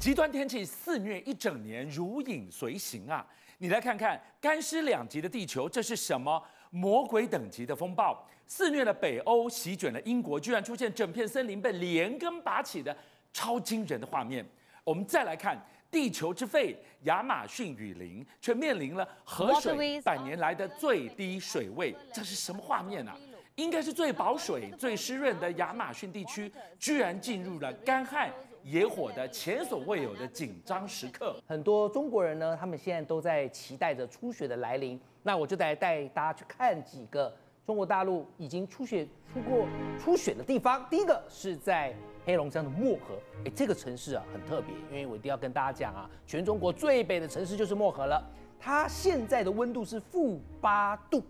极端天气肆虐一整年，如影随形啊！你来看看干湿两极的地球，这是什么魔鬼等级的风暴？肆虐了北欧，席卷了英国，居然出现整片森林被连根拔起的超惊人的画面。我们再来看地球之肺亚马逊雨林，却面临了河水百年来的最低水位，这是什么画面啊？应该是最保水、最湿润的亚马逊地区，居然进入了干旱。野火的前所未有的紧张时刻，很多中国人呢，他们现在都在期待着初雪的来临。那我就来带大家去看几个中国大陆已经初雪出过初雪的地方。第一个是在黑龙江的漠河，哎，这个城市啊很特别，因为我一定要跟大家讲啊，全中国最北的城市就是漠河了。它现在的温度是负八度。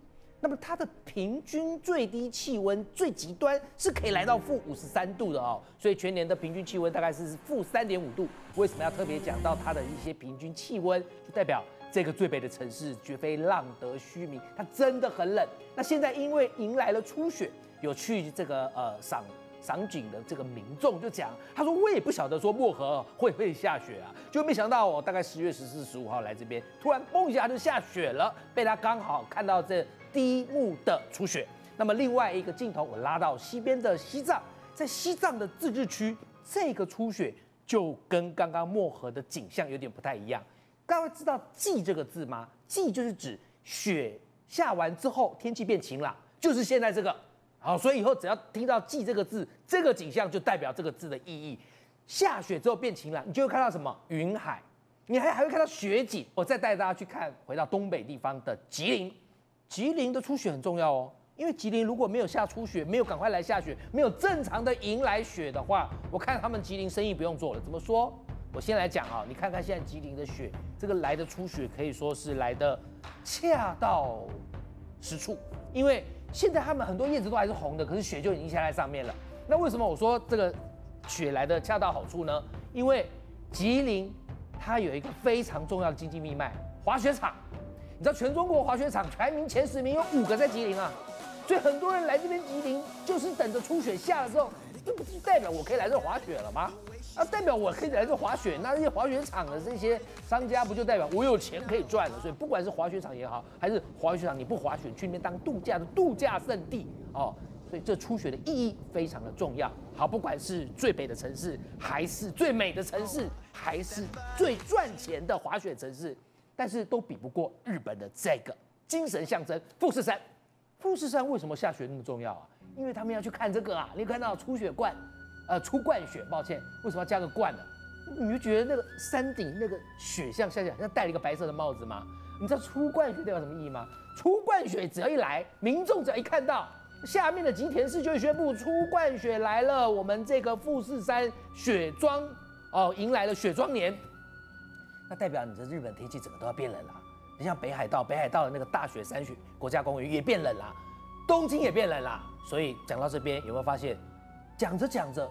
那么它的平均最低气温最极端是可以来到负五十三度的哦，所以全年的平均气温大概是负三点五度。为什么要特别讲到它的一些平均气温？就代表这个最北的城市绝非浪得虚名，它真的很冷。那现在因为迎来了初雪，有去这个呃赏赏景的这个民众就讲，他说我也不晓得说漠河会不会下雪啊，就没想到我大概十月十四、十五号来这边，突然嘣一下就下雪了，被他刚好看到这。第一幕的初雪，那么另外一个镜头我拉到西边的西藏，在西藏的自治区，这个初雪就跟刚刚漠河的景象有点不太一样。大家知道“霁”这个字吗？“霁”就是指雪下完之后天气变晴朗，就是现在这个。好，所以以后只要听到“霁”这个字，这个景象就代表这个字的意义。下雪之后变晴朗，你就会看到什么？云海，你还还会看到雪景。我再带大家去看，回到东北地方的吉林。吉林的初雪很重要哦，因为吉林如果没有下初雪，没有赶快来下雪，没有正常的迎来雪的话，我看他们吉林生意不用做了。怎么说？我先来讲啊，你看看现在吉林的雪，这个来的初雪可以说是来的恰到实处，因为现在他们很多叶子都还是红的，可是雪就已经下在上面了。那为什么我说这个雪来的恰到好处呢？因为吉林它有一个非常重要的经济命脉——滑雪场。你知道全中国滑雪场排名前十名有五个在吉林啊，所以很多人来这边吉林就是等着初雪下了之后，这不是代表我可以来这滑雪了吗？啊，代表我可以来这滑雪，那这些滑雪场的这些商家不就代表我有钱可以赚了？所以不管是滑雪场也好，还是滑雪场你不滑雪去那边当度假的度假胜地哦，所以这初雪的意义非常的重要。好，不管是最北的城市，还是最美的城市，还是最赚钱的滑雪城市。但是都比不过日本的这个精神象征富士山。富士山为什么下雪那么重要啊？因为他们要去看这个啊。你看到出雪冠，呃，出冠雪，抱歉，为什么要加个冠呢？你就觉得那个山顶那个雪像下下像戴了一个白色的帽子吗？你知道出冠雪代表什么意义吗？出冠雪只要一来，民众只要一看到下面的吉田市就会宣布出冠雪来了，我们这个富士山雪庄哦，迎来了雪庄年。那代表你的日本天气整个都要变冷了，你像北海道，北海道的那个大雪山雪国家公园也变冷了，东京也变冷了。所以讲到这边，有没有发现，讲着讲着，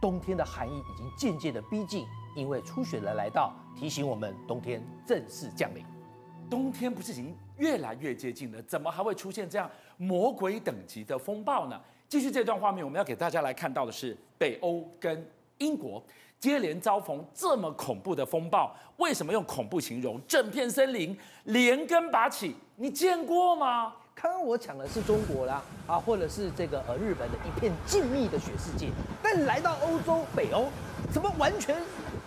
冬天的寒意已经渐渐的逼近，因为初雪的来到，提醒我们冬天正式降临。冬天不是已经越来越接近了，怎么还会出现这样魔鬼等级的风暴呢？继续这段画面，我们要给大家来看到的是北欧跟英国。接连遭逢这么恐怖的风暴，为什么用恐怖形容？整片森林连根拔起，你见过吗？刚刚我讲的是中国啦，啊，或者是这个呃日本的一片静谧的雪世界，但来到欧洲北欧，怎么完全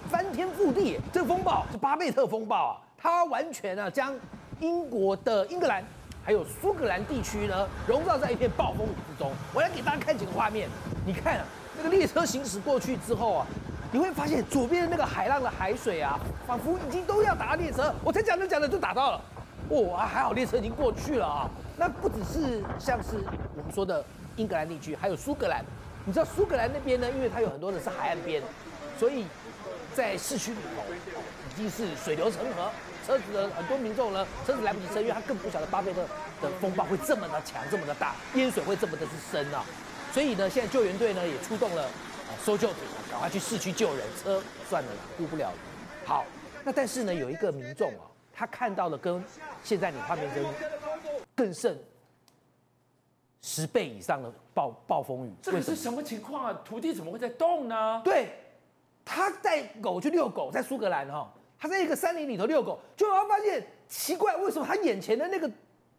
翻天覆地？这个风暴是巴贝特风暴啊，它完全啊将英国的英格兰还有苏格兰地区呢笼罩在一片暴风雨之中。我来给大家看几个画面，你看啊，那个列车行驶过去之后啊。你会发现左边的那个海浪的海水啊，仿佛已经都要打到列车。我才讲着讲着就打到了，哦，还好列车已经过去了啊。那不只是像是我们说的英格兰地区，还有苏格兰。你知道苏格兰那边呢？因为它有很多的是海岸边，所以在市区里头已经是水流成河，车子的很多民众呢，车子来不及车，因为他更不晓得巴菲特的风暴会这么的强，这么的大，淹水会这么的是深啊。所以呢，现在救援队呢也出动了。搜救组赶快去市区救人，车算了啦，顾不了了。好，那但是呢，有一个民众啊，他看到了跟现在你画面中更甚十倍以上的暴暴风雨。这个是什么情况啊？土地怎么会在动呢？对，他带狗去遛狗，在苏格兰哈，他在一个山林里头遛狗，就他发现奇怪，为什么他眼前的那个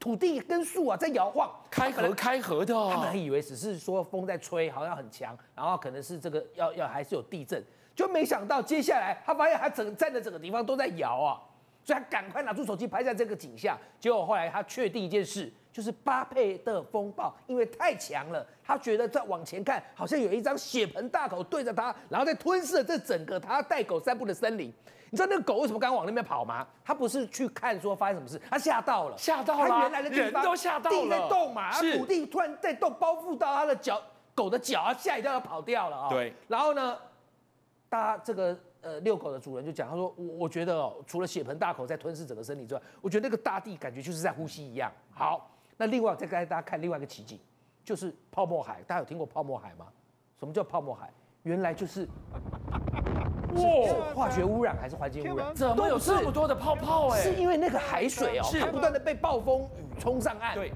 土地跟树啊在摇晃？开合开合的，他们还以为只是说风在吹，好像很强，然后可能是这个要要还是有地震，就没想到接下来他发现他整站的整个地方都在摇啊，所以他赶快拿出手机拍下这个景象，结果后来他确定一件事。就是巴佩的风暴，因为太强了，他觉得再往前看，好像有一张血盆大口对着他，然后再吞噬了这整个他带狗散步的森林。你知道那个狗为什么刚刚往那边跑吗？他不是去看说发生什么事，他吓到了，吓到了，他原来的地方人都吓到了，地在动嘛，是土地突然在动，包覆到他的脚，狗的脚啊，吓一跳要跑掉了啊。对，然后呢，大家这个。呃，遛狗的主人就讲，他说我我觉得哦，除了血盆大口在吞噬整个身体之外，我觉得那个大地感觉就是在呼吸一样。好，那另外再给大家看另外一个奇迹，就是泡沫海。大家有听过泡沫海吗？什么叫泡沫海？原来就是。哇！化学污染还是环境污染？怎么有这么多的泡泡？哎，是因为那个海水哦，它不断的被暴风雨冲上岸。对，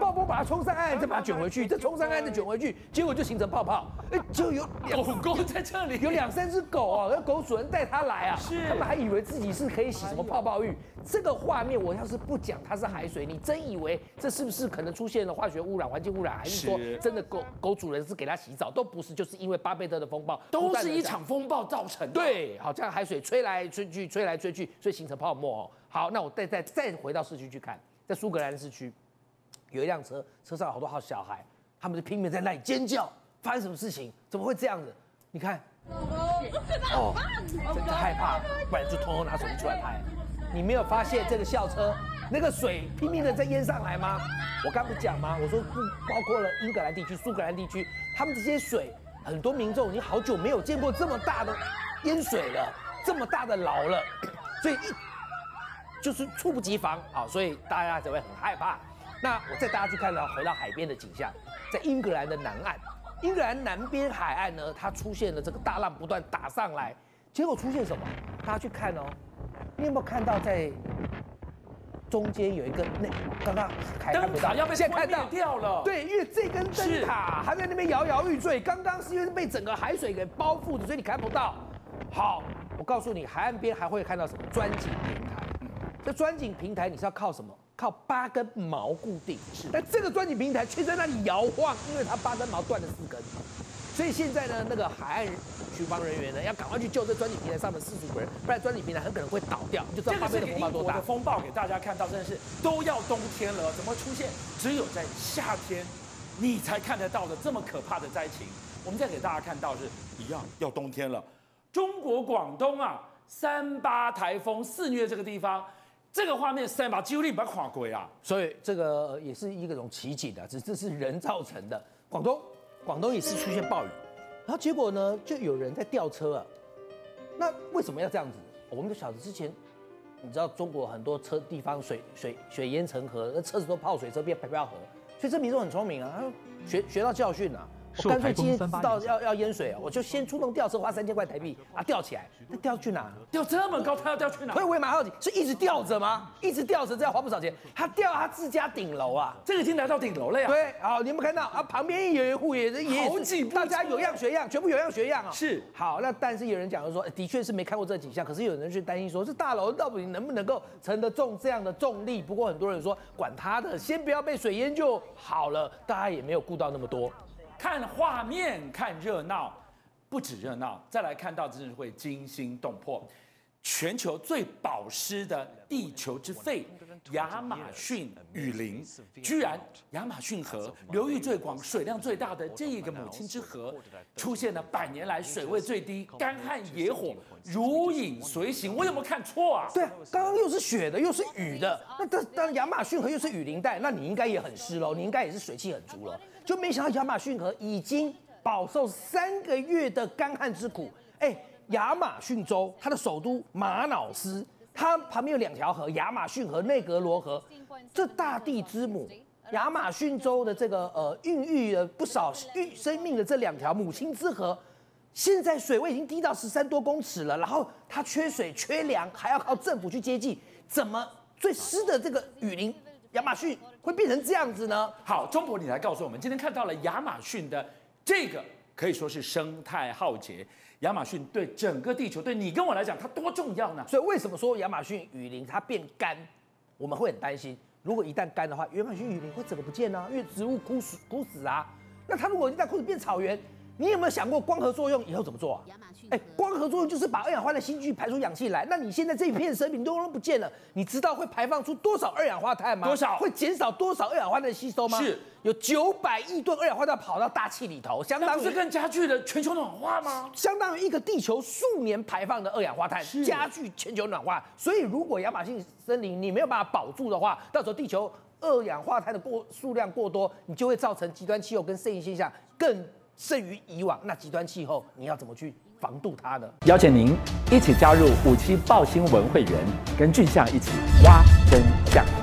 暴风把它冲上岸，再把它卷回去，再冲上岸再卷回去，结果就形成泡泡。哎，就有狗狗在这里，有两三只狗啊，那狗主人带它来啊，是，他们还以为自己是可以洗什么泡泡浴。这个画面我要是不讲它是海水，你真以为这是不是可能出现了化学污染、环境污染，还是说真的狗狗主人是给它洗澡？都不是，就是因为巴贝特的风暴，都是一场风暴造成的。对，好像海水吹来吹去，吹来吹去，所以形成泡沫哦。好，那我再再再回到市区去看，在苏格兰市区有一辆车，车上有好多好小孩，他们就拼命在那里尖叫，发生什么事情？怎么会这样子？你看，哦，真的害怕，不然就偷偷拿手机出来拍。你没有发现这个校车那个水拼命的在淹上来吗？我刚不讲吗？我说不包括了英格兰地区、苏格兰地区，他们这些水，很多民众已经好久没有见过这么大的淹水了，这么大的涝了，所以一就是猝不及防啊，所以大家才会很害怕。那我再带大家去看到回到海边的景象，在英格兰的南岸，英格兰南边海岸呢，它出现了这个大浪不断打上来，结果出现什么？大家去看哦。你有没有看到在中间有一个那刚刚灯塔要被现在看到掉了？对，因为这根灯塔还在那边摇摇欲坠。刚刚是因为被整个海水给包覆的，所以你看不到。好，我告诉你，海岸边还会看到什么？钻井平台。这钻井平台你是要靠什么？靠八根毛固定。是，但这个钻井平台却在那里摇晃，因为它八根毛断了四根。所以现在呢，那个海岸巡防人员呢，要赶快去救这钻井平台上的四十五人，不然钻井平台很可能会倒掉。你就知道巴贝的风暴多大。这个是英国的风暴给大家看到，真的是都要冬天了，怎么出现只有在夏天你才看得到的这么可怕的灾情？我们再给大家看到是一样要冬天了。中国广东啊，三八台风肆虐这个地方，这个画面三八几乎把它垮鬼啊！所以这个也是一个种奇景的，只是这是人造成的。广东。广东也是出现暴雨，然后结果呢，就有人在吊车啊。那为什么要这样子？我们就晓得之前，你知道中国很多车地方水水水淹成河，那车子都泡水车变白漂河，所以这民众很聪明啊，他学学到教训啊。我干脆今天知道要要淹水啊，我就先出动吊车，花三千块台币啊吊起来。那吊去哪？吊这么高，他要吊去哪？所以我也蛮好奇，是一直吊着吗？一直吊着，这样花不少钱。他吊他自家顶楼啊，这个已经来到顶楼了呀。对，好，你有没有看到啊？旁边有一户也是也是，大家有样学样，全部有样学样啊。是，好，那但是有人讲说，的确是没看过这景象，可是有人去担心说，这大楼到底能不能够承得重这样的重力？不过很多人说，管他的，先不要被水淹就好了。大家也没有顾到那么多。看画面，看热闹，不止热闹，再来看到真是会惊心动魄。全球最保湿的地球之肺——亚马逊雨林，居然亚马逊河流域最广、水量最大的这一个母亲之河，出现了百年来水位最低、干旱野火如影随形。我有没有看错啊？对啊，刚刚又是雪的，又是雨的，那当当亚马逊河又是雨林带，那你应该也很湿喽，你应该也是水汽很足了。就没想到亚马逊河已经饱受三个月的干旱之苦。哎，亚马逊州它的首都马瑙斯，它旁边有两条河，亚马逊河、内格罗河，这大地之母，亚马逊州的这个呃孕育了不少育生命的这两条母亲之河，现在水位已经低到十三多公尺了，然后它缺水缺粮，还要靠政府去接济，怎么最湿的这个雨林？亚马逊会变成这样子呢？好，中博，你来告诉我们，今天看到了亚马逊的这个可以说是生态浩劫。亚马逊对整个地球，对你跟我来讲，它多重要呢？所以为什么说亚马逊雨林它变干，我们会很担心？如果一旦干的话，亚马逊雨林会怎么不见呢、因为植物枯死枯死啊。那它如果一旦枯死变草原，你有没有想过光合作用以后怎么做啊？哎，光合作用就是把二氧化碳吸进去，排出氧气来。那你现在这一片森林都都不见了，你知道会排放出多少二氧化碳吗？多少？会减少多少二氧化碳的吸收吗？是，有九百亿吨二氧化碳跑到大气里头，相当于是更加剧了全球暖化吗？相当于一个地球数年排放的二氧化碳，加剧全球暖化。所以如果亚马逊森林你没有办法保住的话，到时候地球二氧化碳的过数量过多，你就会造成极端气候跟适应现象更甚于以往。那极端气候你要怎么去？防度它呢，邀请您一起加入虎七报新闻会员，跟俊相一起挖真相。